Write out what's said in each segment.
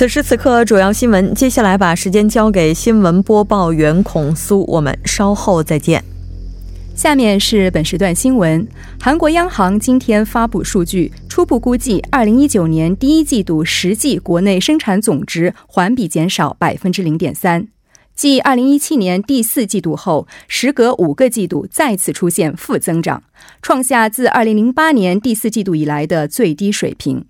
此时此刻，主要新闻。接下来把时间交给新闻播报员孔苏，我们稍后再见。下面是本时段新闻。韩国央行今天发布数据，初步估计，二零一九年第一季度实际国内生产总值环比减少百分之零点三，继二零一七年第四季度后，时隔五个季度再次出现负增长，创下自二零零八年第四季度以来的最低水平。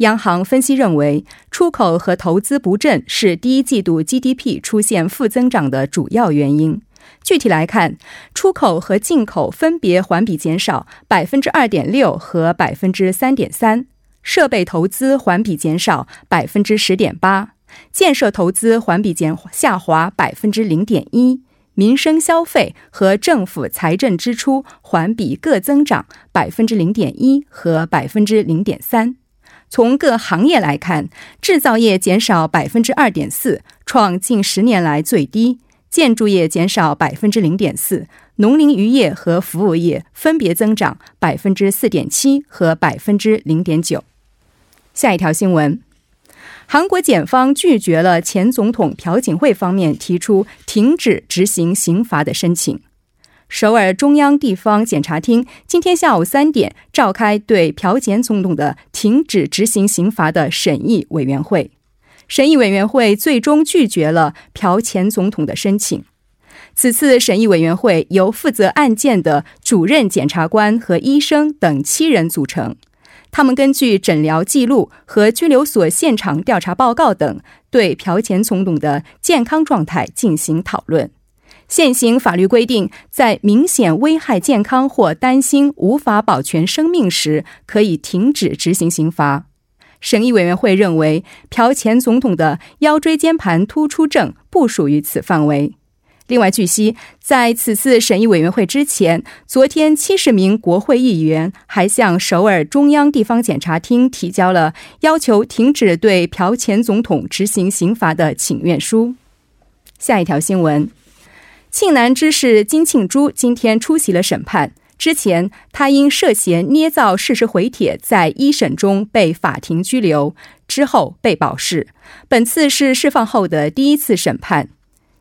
央行分析认为，出口和投资不振是第一季度 GDP 出现负增长的主要原因。具体来看，出口和进口分别环比减少百分之二点六和百分之三点三，设备投资环比减少百分之十点八，建设投资环比减下滑百分之零点一，民生消费和政府财政支出环比各增长百分之零点一和百分之零点三。从各行业来看，制造业减少百分之二点四，创近十年来最低。建筑业减少百分之零点四，农林渔业和服务业分别增长百分之四点七和百分之零点九。下一条新闻，韩国检方拒绝了前总统朴槿惠方面提出停止执行刑罚的申请。首尔中央地方检察厅今天下午三点召开对朴前总统的停止执行刑罚的审议委员会。审议委员会最终拒绝了朴前总统的申请。此次审议委员会由负责案件的主任检察官和医生等七人组成，他们根据诊疗记录和拘留所现场调查报告等，对朴前总统的健康状态进行讨论。现行法律规定，在明显危害健康或担心无法保全生命时，可以停止执行刑罚。审议委员会认为，朴前总统的腰椎间盘突出症不属于此范围。另外，据悉，在此次审议委员会之前，昨天七十名国会议员还向首尔中央地方检察厅提交了要求停止对朴前总统执行刑罚的请愿书。下一条新闻：庆南知事金庆珠今天出席了审判。之前，他因涉嫌捏造事实回帖，在一审中被法庭拘留，之后被保释。本次是释放后的第一次审判。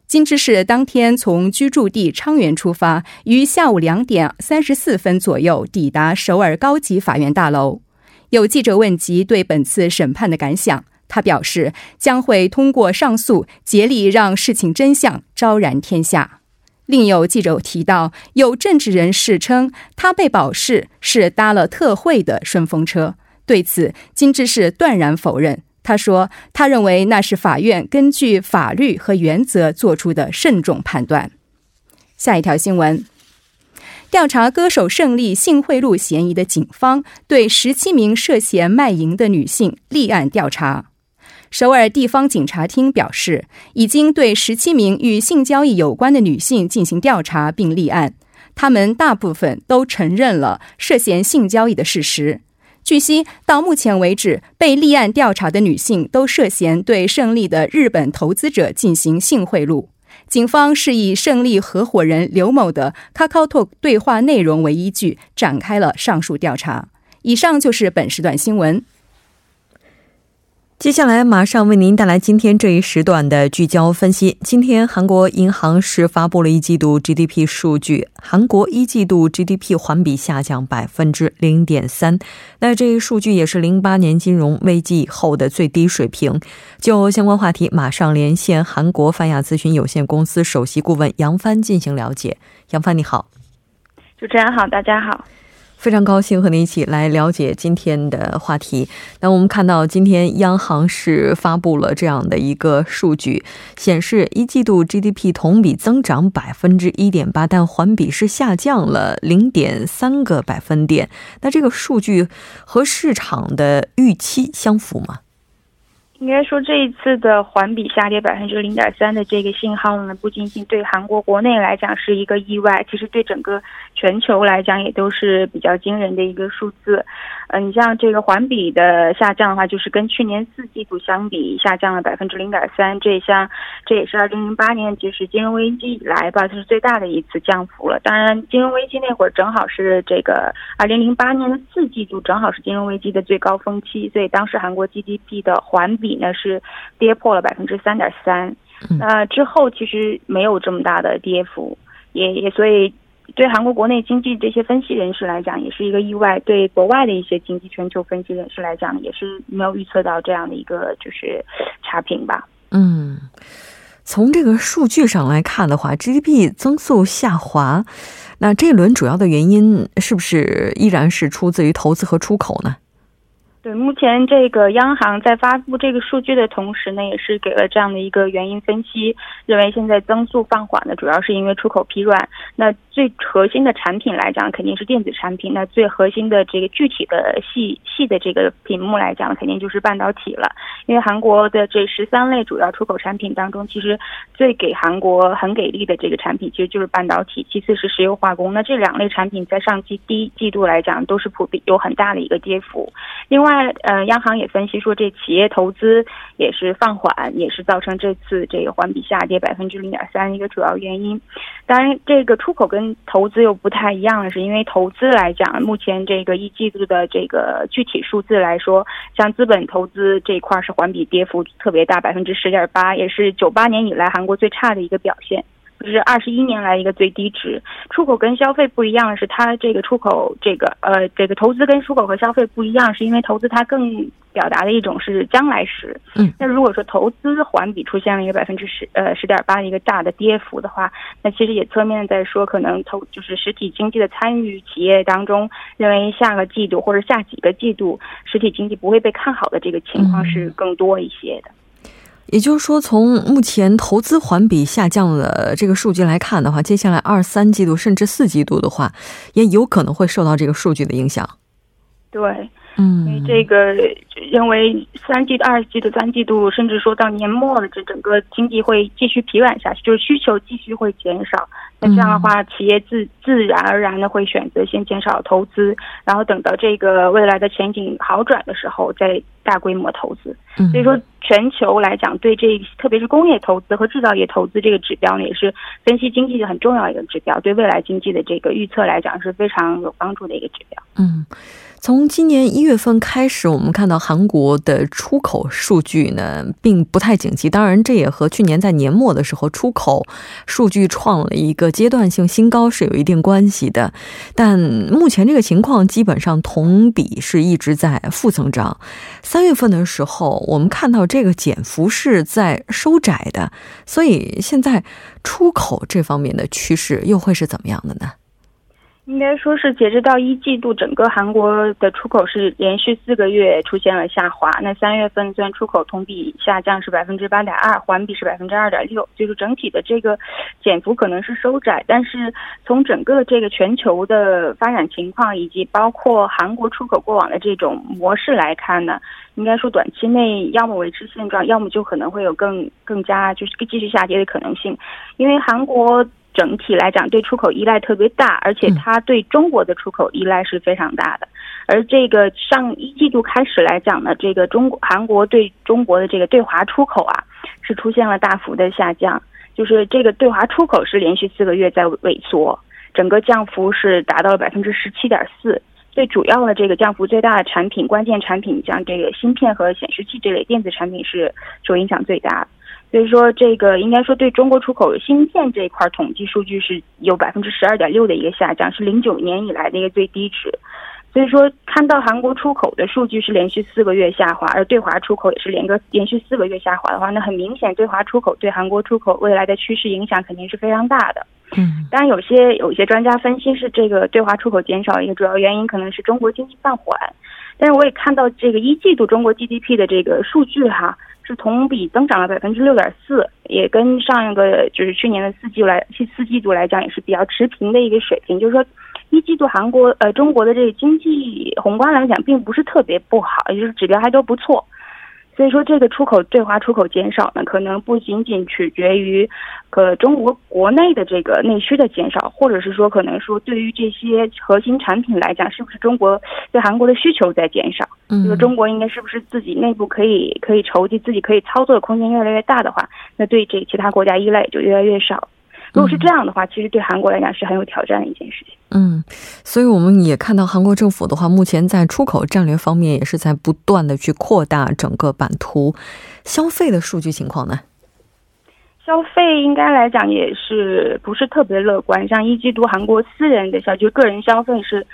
金知事当天从居住地昌原出发，于下午两点三十四分左右抵达首尔高级法院大楼。有记者问及对本次审判的感想，他表示将会通过上诉，竭力让事情真相昭然天下。另有记者提到，有政治人士称他被保释是搭了特惠的顺风车。对此，金智士断然否认。他说：“他认为那是法院根据法律和原则做出的慎重判断。”下一条新闻：调查歌手胜利性贿赂嫌疑的警方对十七名涉嫌卖淫的女性立案调查。首尔地方警察厅表示，已经对十七名与性交易有关的女性进行调查并立案，他们大部分都承认了涉嫌性交易的事实。据悉，到目前为止，被立案调查的女性都涉嫌对胜利的日本投资者进行性贿赂。警方是以胜利合伙人刘某的 KakaoTalk 对话内容为依据，展开了上述调查。以上就是本时段新闻。接下来马上为您带来今天这一时段的聚焦分析。今天韩国银行是发布了一季度 GDP 数据，韩国一季度 GDP 环比下降百分之零点三，那这一数据也是零八年金融危机以后的最低水平。就相关话题，马上连线韩国泛亚咨询有限公司首席顾问杨帆进行了解。杨帆，你好。主持人好，大家好。非常高兴和您一起来了解今天的话题。那我们看到今天央行是发布了这样的一个数据，显示一季度 GDP 同比增长百分之一点八，但环比是下降了零点三个百分点。那这个数据和市场的预期相符吗？应该说，这一次的环比下跌百分之零点三的这个信号呢，不仅仅对韩国国内来讲是一个意外，其实对整个全球来讲也都是比较惊人的一个数字。嗯，你像这个环比的下降的话，就是跟去年四季度相比下降了百分之零点三，这像这也是二零零八年就是金融危机以来吧，就是最大的一次降幅了。当然，金融危机那会儿正好是这个二零零八年的四季度，正好是金融危机的最高峰期，所以当时韩国 GDP 的环比呢是跌破了百分之三点三。那之后其实没有这么大的跌幅，也也所以。对韩国国内经济这些分析人士来讲，也是一个意外；对国外的一些经济全球分析人士来讲，也是没有预测到这样的一个就是差评吧。嗯，从这个数据上来看的话，GDP 增速下滑，那这一轮主要的原因是不是依然是出自于投资和出口呢？目前这个央行在发布这个数据的同时呢，也是给了这样的一个原因分析，认为现在增速放缓呢，主要是因为出口疲软。那最核心的产品来讲，肯定是电子产品。那最核心的这个具体的细细的这个屏幕来讲，肯定就是半导体了。因为韩国的这十三类主要出口产品当中，其实最给韩国很给力的这个产品，其实就是半导体，其次是石油化工。那这两类产品在上季第一季度来讲，都是普遍有很大的一个跌幅。另外，呃，央行也分析说，这企业投资也是放缓，也是造成这次这个环比下跌百分之零点三一个主要原因。当然，这个出口跟投资又不太一样的是，因为投资来讲，目前这个一季度的这个具体数字来说，像资本投资这一块是环比跌幅特别大，百分之十点八，也是九八年以来韩国最差的一个表现。就是二十一年来一个最低值。出口跟消费不一样的是，它这个出口这个呃这个投资跟出口和消费不一样，是因为投资它更表达的一种是将来时。嗯。那如果说投资环比出现了一个百分之十呃十点八的一个大的跌幅的话，那其实也侧面在说，可能投就是实体经济的参与企业当中，认为下个季度或者下几个季度实体经济不会被看好的这个情况是更多一些的。也就是说，从目前投资环比下降的这个数据来看的话，接下来二三季度甚至四季度的话，也有可能会受到这个数据的影响。对，嗯，因为这个认为三季度、二季度、三季度，甚至说到年末了这整个经济会继续疲软下去，就是需求继续会减少。那这样的话，企业自自然而然的会选择先减少投资，然后等到这个未来的前景好转的时候再大规模投资。所以说，全球来讲，对这特别是工业投资和制造业投资这个指标呢，也是分析经济的很重要一个指标，对未来经济的这个预测来讲是非常有帮助的一个指标。嗯。从今年一月份开始，我们看到韩国的出口数据呢，并不太景气。当然，这也和去年在年末的时候出口数据创了一个阶段性新高是有一定关系的。但目前这个情况基本上同比是一直在负增长。三月份的时候，我们看到这个减幅是在收窄的。所以现在出口这方面的趋势又会是怎么样的呢？应该说是截止到一季度，整个韩国的出口是连续四个月出现了下滑。那三月份虽然出口同比下降是百分之八点二，环比是百分之二点六，就是整体的这个减幅可能是收窄。但是从整个这个全球的发展情况，以及包括韩国出口过往的这种模式来看呢，应该说短期内要么维持现状，要么就可能会有更更加就是继续下跌的可能性，因为韩国。整体来讲，对出口依赖特别大，而且它对中国的出口依赖是非常大的。而这个上一季度开始来讲呢，这个中国韩国对中国的这个对华出口啊，是出现了大幅的下降，就是这个对华出口是连续四个月在萎缩，整个降幅是达到了百分之十七点四。最主要的这个降幅最大的产品，关键产品像这个芯片和显示器这类电子产品是受影响最大。所以说，这个应该说对中国出口芯片这一块统计数据是有百分之十二点六的一个下降，是零九年以来的一个最低值。所以说，看到韩国出口的数据是连续四个月下滑，而对华出口也是连个连续四个月下滑的话，那很明显，对华出口对韩国出口未来的趋势影响肯定是非常大的。嗯，当然，有些有些专家分析是这个对华出口减少一个主要原因可能是中国经济放缓，但是我也看到这个一季度中国 GDP 的这个数据哈，是同比增长了百分之六点四，也跟上一个就是去年的四季度来四季度来讲也是比较持平的一个水平，就是说。一季度韩国呃中国的这个经济宏观来讲，并不是特别不好，也就是指标还都不错。所以说，这个出口对华出口减少呢，可能不仅仅取决于，呃中国国内的这个内需的减少，或者是说，可能说对于这些核心产品来讲，是不是中国对韩国的需求在减少？嗯，就是中国应该是不是自己内部可以可以筹集、自己可以操作的空间越来越大的话，那对这其他国家依赖也就越来越少。如果是这样的话，其实对韩国来讲是很有挑战的一件事情。嗯，所以我们也看到韩国政府的话，目前在出口战略方面也是在不断的去扩大整个版图。消费的数据情况呢？消费应该来讲也是不是特别乐观。像一季度韩国私人的消，就个人消费是。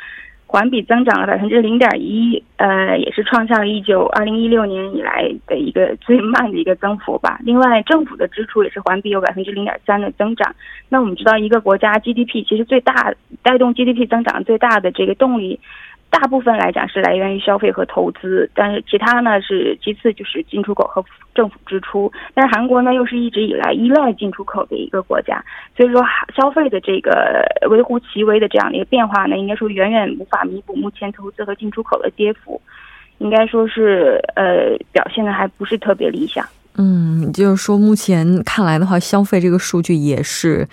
环比增长了百分之零点一，呃，也是创下了一九二零一六年以来的一个最慢的一个增幅吧。另外，政府的支出也是环比有百分之零点三的增长。那我们知道，一个国家 GDP 其实最大带动 GDP 增长最大的这个动力。大部分来讲是来源于消费和投资，但是其他呢是其次就是进出口和政府支出。但是韩国呢又是一直以来依赖进出口的一个国家，所以说消费的这个微乎其微的这样的一个变化呢，应该说远远无法弥补目前投资和进出口的跌幅，应该说是呃表现的还不是特别理想。嗯，就是说目前看来的话，消费这个数据也是。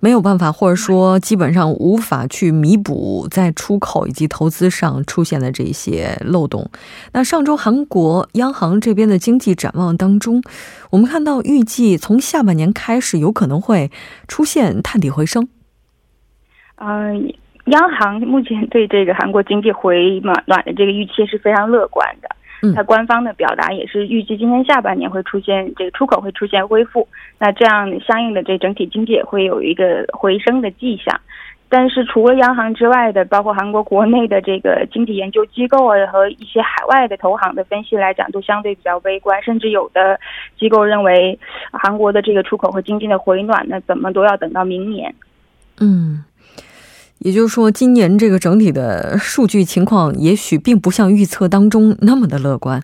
没有办法，或者说基本上无法去弥补在出口以及投资上出现的这些漏洞。那上周韩国央行这边的经济展望当中，我们看到预计从下半年开始有可能会出现探底回升。嗯，央行目前对这个韩国经济回暖暖的这个预期是非常乐观的。它官方的表达也是预计今年下半年会出现这个出口会出现恢复，那这样相应的这整体经济也会有一个回升的迹象。但是除了央行之外的，包括韩国国内的这个经济研究机构啊和一些海外的投行的分析来讲，都相对比较悲观，甚至有的机构认为韩国的这个出口和经济的回暖，呢怎么都要等到明年。嗯。也就是说，今年这个整体的数据情况也许并不像预测当中那么的乐观。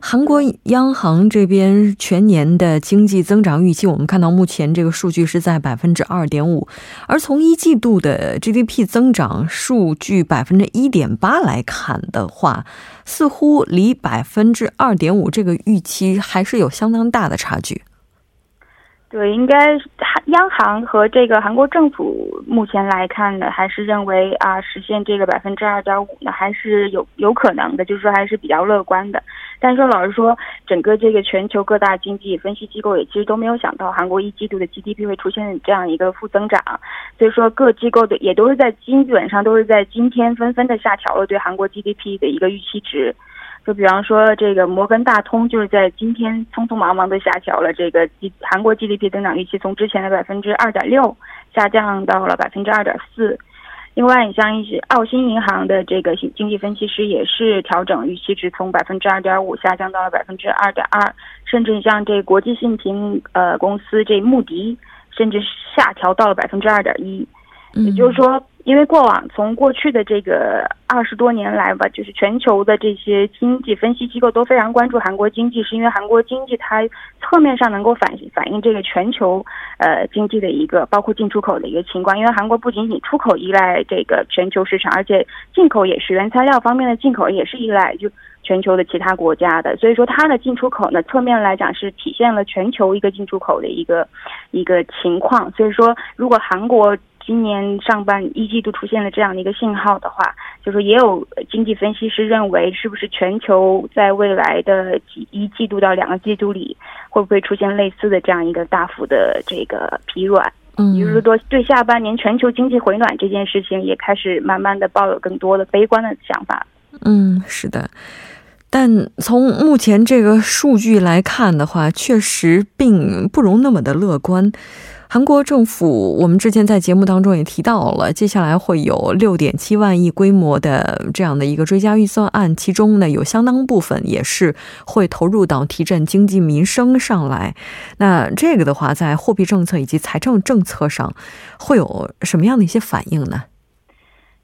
韩国央行这边全年的经济增长预期，我们看到目前这个数据是在百分之二点五，而从一季度的 GDP 增长数据百分之一点八来看的话，似乎离百分之二点五这个预期还是有相当大的差距。对，应该韩央行和这个韩国政府目前来看呢，还是认为啊，实现这个百分之二点五呢，还是有有可能的，就是说还是比较乐观的。但是说老实说，整个这个全球各大经济分析机构也其实都没有想到韩国一季度的 GDP 会出现这样一个负增长，所以说各机构的也都是在基本上都是在今天纷纷的下调了对韩国 GDP 的一个预期值。就比方说，这个摩根大通就是在今天匆匆忙忙的下调了这个 G 韩国 GDP 增长预期，从之前的百分之二点六下降到了百分之二点四。另外，你像一些澳新银行的这个经济分析师也是调整预期值，从百分之二点五下降到了百分之二点二。甚至你像这国际信评呃公司这穆迪，甚至下调到了百分之二点一。也就是说。因为过往从过去的这个二十多年来吧，就是全球的这些经济分析机构都非常关注韩国经济，是因为韩国经济它侧面上能够反反映这个全球呃经济的一个包括进出口的一个情况。因为韩国不仅仅出口依赖这个全球市场，而且进口也是原材料方面的进口也是依赖就全球的其他国家的。所以说它的进出口呢，侧面来讲是体现了全球一个进出口的一个一个情况。所以说，如果韩国今年上半一季度出现了这样的一个信号的话，就是也有经济分析师认为，是不是全球在未来的几一季度到两个季度里，会不会出现类似的这样一个大幅的这个疲软？嗯，也就是说，对下半年全球经济回暖这件事情，也开始慢慢的抱有更多的悲观的想法。嗯，是的。但从目前这个数据来看的话，确实并不容那么的乐观。韩国政府，我们之前在节目当中也提到了，接下来会有六点七万亿规模的这样的一个追加预算案，其中呢有相当部分也是会投入到提振经济民生上来。那这个的话，在货币政策以及财政政策上，会有什么样的一些反应呢？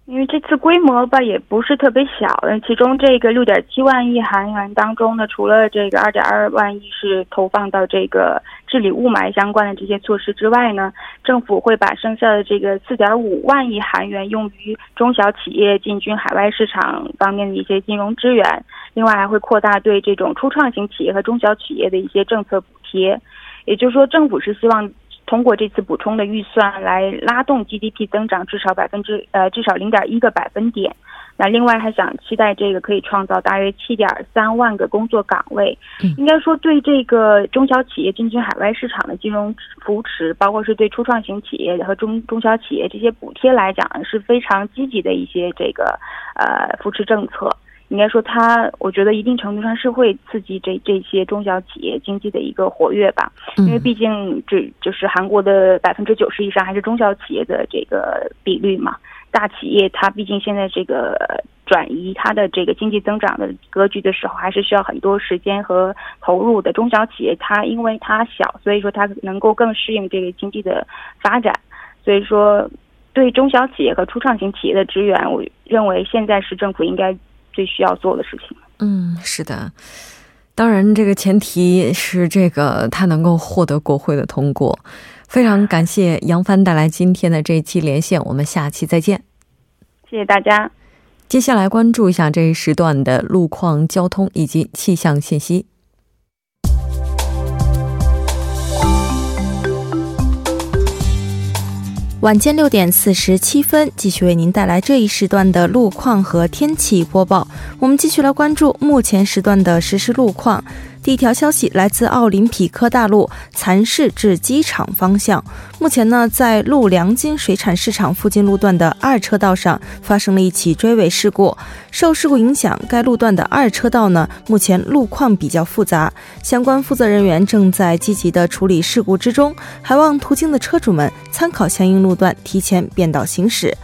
因为这次规模吧也不是特别小，其中这个六点七万亿韩元当中呢，除了这个二点二万亿是投放到这个治理雾霾相关的这些措施之外呢，政府会把剩下的这个四点五万亿韩元用于中小企业进军海外市场方面的一些金融支援，另外还会扩大对这种初创型企业和中小企业的一些政策补贴，也就是说，政府是希望。通过这次补充的预算来拉动 GDP 增长至少百分之呃至少零点一个百分点，那另外还想期待这个可以创造大约七点三万个工作岗位。应该说对这个中小企业进军海外市场的金融扶持，包括是对初创型企业和中中小企业这些补贴来讲是非常积极的一些这个呃扶持政策。应该说，它我觉得一定程度上是会刺激这这些中小企业经济的一个活跃吧，因为毕竟这就是韩国的百分之九十以上还是中小企业的这个比率嘛。大企业它毕竟现在这个转移它的这个经济增长的格局的时候，还是需要很多时间和投入的。中小企业它因为它小，所以说它能够更适应这个经济的发展。所以说，对中小企业和初创型企业的支援，我认为现在是政府应该。最需要做的事情。嗯，是的，当然，这个前提是这个他能够获得国会的通过。非常感谢杨帆带来今天的这一期连线，我们下期再见。谢谢大家。接下来关注一下这一时段的路况、交通以及气象信息。晚间六点四十七分，继续为您带来这一时段的路况和天气播报。我们继续来关注目前时段的实时路况。第一条消息来自奥林匹克大路蚕市至机场方向。目前呢，在陆良金水产市场附近路段的二车道上发生了一起追尾事故。受事故影响，该路段的二车道呢，目前路况比较复杂，相关负责人员正在积极的处理事故之中，还望途经的车主们参考相应路段，提前变道行驶。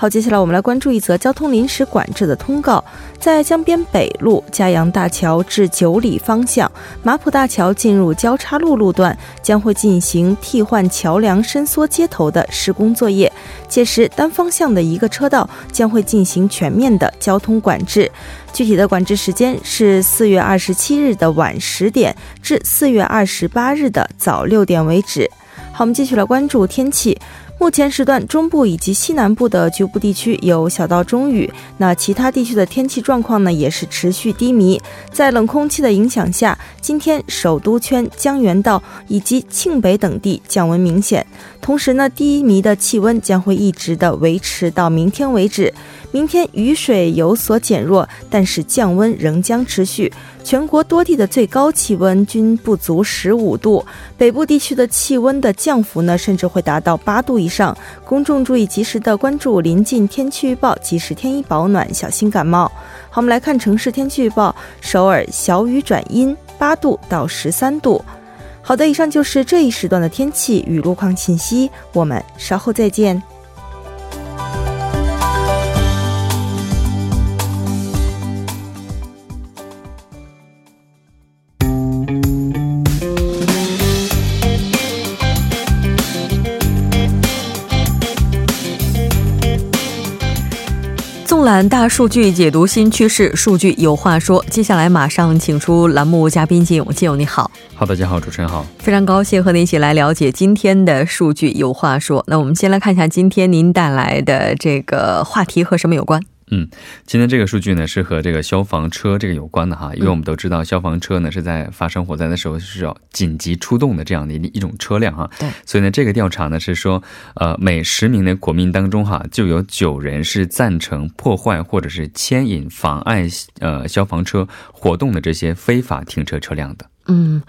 好，接下来我们来关注一则交通临时管制的通告。在江边北路嘉阳大桥至九里方向，马浦大桥进入交叉路路段将会进行替换桥梁伸缩接头的施工作业，届时单方向的一个车道将会进行全面的交通管制。具体的管制时间是四月二十七日的晚十点至四月二十八日的早六点为止。好，我们继续来关注天气。目前时段，中部以及西南部的局部地区有小到中雨，那其他地区的天气状况呢，也是持续低迷。在冷空气的影响下，今天首都圈、江原道以及庆北等地降温明显，同时呢，低迷的气温将会一直的维持到明天为止。明天雨水有所减弱，但是降温仍将持续。全国多地的最高气温均不足十五度，北部地区的气温的降幅呢，甚至会达到八度以上。公众注意及时的关注临近天气预报，及时添衣保暖，小心感冒。好，我们来看城市天气预报：首尔小雨转阴，八度到十三度。好的，以上就是这一时段的天气与路况信息，我们稍后再见。大数据解读新趋势，数据有话说。接下来马上请出栏目嘉宾金勇，金勇你好。好，大家好，主持人好，非常高兴和您一起来了解今天的数据有话说。那我们先来看一下今天您带来的这个话题和什么有关？嗯，今天这个数据呢是和这个消防车这个有关的哈，因为我们都知道消防车呢是在发生火灾的时候是要紧急出动的这样的一一种车辆哈。对，所以呢这个调查呢是说，呃，每十名的国民当中哈就有九人是赞成破坏或者是牵引妨碍呃消防车活动的这些非法停车车辆的。嗯，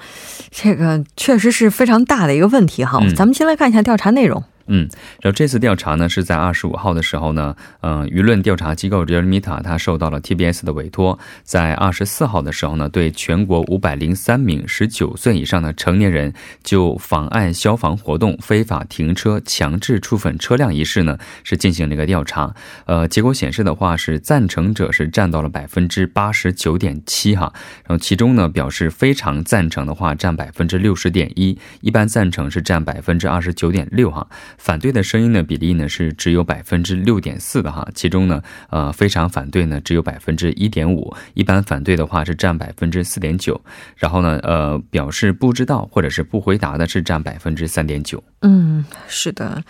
这个确实是非常大的一个问题哈。嗯咱们先来看一下调查内容。嗯，然后这次调查呢是在二十五号的时候呢，呃，舆论调查机构 Realmita 它受到了 TBS 的委托，在二十四号的时候呢，对全国五百零三名十九岁以上的成年人就妨碍消防活动、非法停车、强制处分车辆一事呢是进行了一个调查。呃，结果显示的话是赞成者是占到了百分之八十九点七哈，然后其中呢表示非常赞成的话占百分之六十点一，一般赞成是占百分之二十九点六哈。反对的声音呢比例呢是只有百分之六点四的哈，其中呢呃非常反对呢只有百分之一点五，一般反对的话是占百分之四点九，然后呢呃表示不知道或者是不回答的是占百分之三点九。嗯，是的。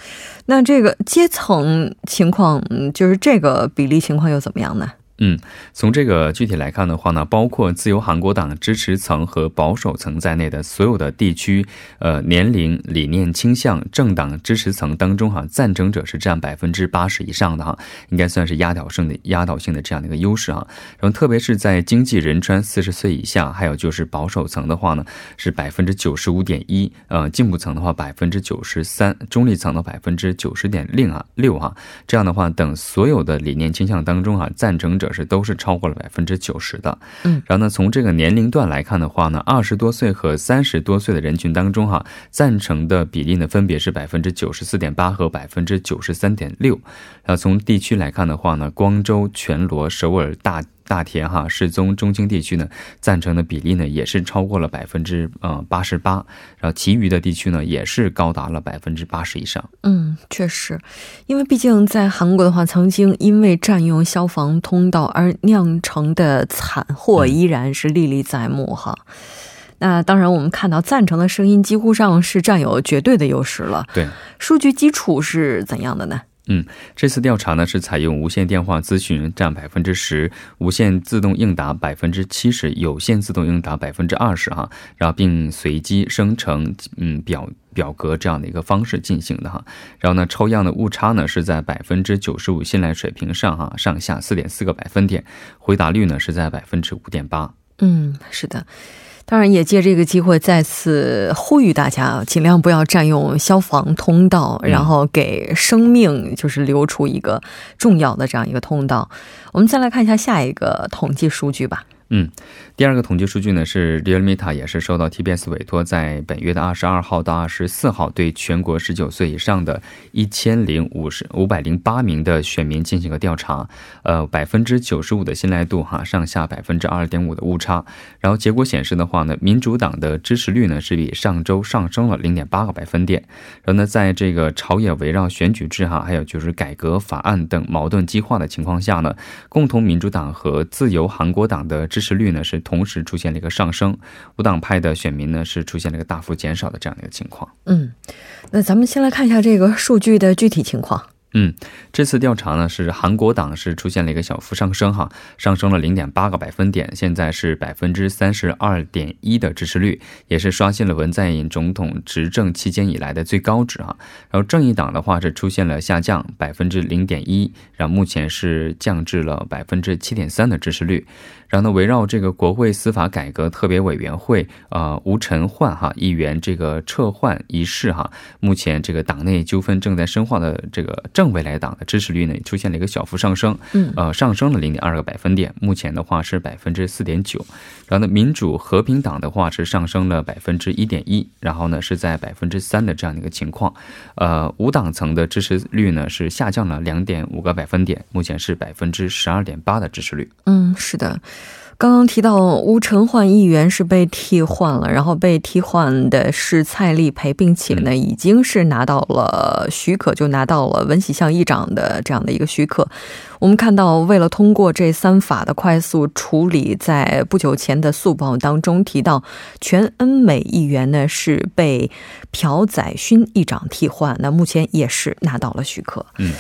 那这个阶层情况，就是这个比例情况又怎么样呢？嗯，从这个具体来看的话呢，包括自由韩国党支持层和保守层在内的所有的地区、呃年龄、理念倾向、政党支持层当中哈，赞成者是占百分之八十以上的哈，应该算是压倒性的压倒性的这样的一个优势哈。然后特别是在经济仁川四十岁以下，还有就是保守层的话呢，是百分之九十五点一，呃进步层的话百分之九十三，中立层的百分之九十点零啊六哈，这样的话等所有的理念倾向当中哈，赞成者是都是超过了百分之九十的。嗯，然后呢，从这个年龄段来看的话呢，二十多岁和三十多岁的人群当中哈，赞成的比例呢分别是百分之九十四点八和百分之九十三点六。然后从地区来看的话呢，光州、全罗、首尔、大。大田哈世宗中京地区呢，赞成的比例呢也是超过了百分之呃八十八，然后其余的地区呢也是高达了百分之八十以上。嗯，确实，因为毕竟在韩国的话，曾经因为占用消防通道而酿成的惨祸依然是历历在目哈。那当然，我们看到赞成的声音几乎上是占有绝对的优势了。对，数据基础是怎样的呢？嗯，这次调查呢是采用无线电话咨询占百分之十，无线自动应答百分之七十，有线自动应答百分之二十哈，然后并随机生成嗯表表格这样的一个方式进行的哈，然后呢抽样的误差呢是在百分之九十五信赖水平上哈，上下四点四个百分点，回答率呢是在百分之五点八。嗯，是的。当然，也借这个机会再次呼吁大家，尽量不要占用消防通道，然后给生命就是留出一个重要的这样一个通道。我们再来看一下下一个统计数据吧。嗯，第二个统计数据呢是 Realmita 也是受到 TBS 委托，在本月的二十二号到二十四号，对全国十九岁以上的一千零五十五百零八名的选民进行个调查，呃，百分之九十五的信赖度哈，上下百分之二点五的误差。然后结果显示的话呢，民主党的支持率呢是比上周上升了零点八个百分点。然后呢，在这个朝野围绕选举制哈，还有就是改革法案等矛盾激化的情况下呢，共同民主党和自由韩国党的支持率呢是同时出现了一个上升，无党派的选民呢是出现了一个大幅减少的这样的一个情况。嗯，那咱们先来看一下这个数据的具体情况。嗯，这次调查呢是韩国党是出现了一个小幅上升哈，上升了零点八个百分点，现在是百分之三十二点一的支持率，也是刷新了文在寅总统执政期间以来的最高值哈。然后正义党的话是出现了下降百分之零点一，然后目前是降至了百分之七点三的支持率。然后呢，围绕这个国会司法改革特别委员会啊、呃、吴晨焕哈议员这个撤换一事哈，目前这个党内纠纷正在深化的这个正未来党的支持率呢出现了一个小幅上升，嗯呃上升了零点二个百分点，目前的话是百分之四点九。然后呢，民主和平党的话是上升了百分之一点一，然后呢是在百分之三的这样的一个情况。呃，无党层的支持率呢是下降了两点五个百分点，目前是百分之十二点八的支持率。嗯，是的。刚刚提到吴承焕议员是被替换了，然后被替换的是蔡立培，并且呢已经是拿到了许可，就拿到了文喜相议长的这样的一个许可。我们看到，为了通过这三法的快速处理，在不久前的速报当中提到，全恩美议员呢是被朴载勋议长替换，那目前也是拿到了许可。嗯。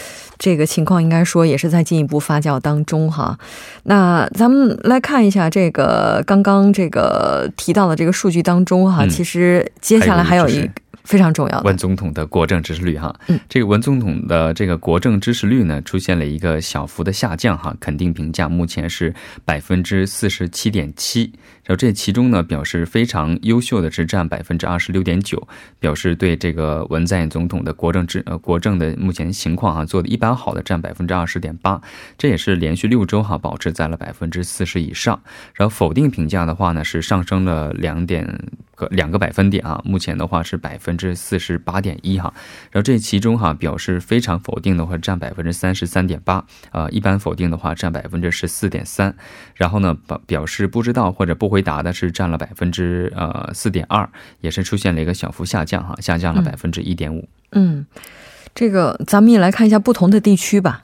这个情况应该说也是在进一步发酵当中哈。那咱们来看一下这个刚刚这个提到的这个数据当中哈，嗯其实接下来还有一非常重要的。文总统的国政支持率哈，嗯，这个文总统的这个国政支持率呢，出现了一个小幅的下降哈，肯定评价目前是百分之四十七点七，然后这其中呢，表示非常优秀的是占百分之二十六点九，表示对这个文在寅总统的国政治呃国政的目前情况啊做的一般好的占百分之二十点八，这也是连续六周哈保持在了百分之四十以上，然后否定评价的话呢是上升了两点个两个百分点啊，目前的话是百分之四十八点一哈，然后这其中哈表示非常否定的话占百分之三十三点八，呃一般否定的话占百分之十四点三，然后呢表表示不知道或者不回答的是占了百分之呃四点二，也是出现了一个小幅下降哈，下降了百分之一点五。嗯，这个咱们也来看一下不同的地区吧。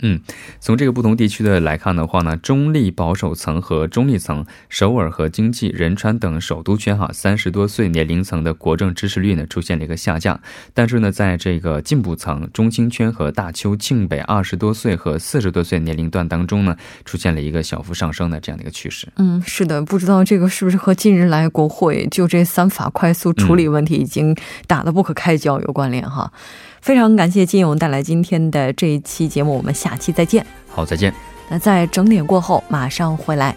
嗯，从这个不同地区的来看的话呢，中立保守层和中立层，首尔和经济、仁川等首都圈哈，三十多岁年龄层的国政支持率呢出现了一个下降。但是呢，在这个进步层、中青圈和大邱、庆北二十多岁和四十多岁年龄段当中呢，出现了一个小幅上升的这样的一个趋势。嗯，是的，不知道这个是不是和近日来国会就这三法快速处理问题已经打得不可开交有关联哈。非常感谢金勇带来今天的这一期节目，我们下期再见。好，再见。那在整点过后马上回来。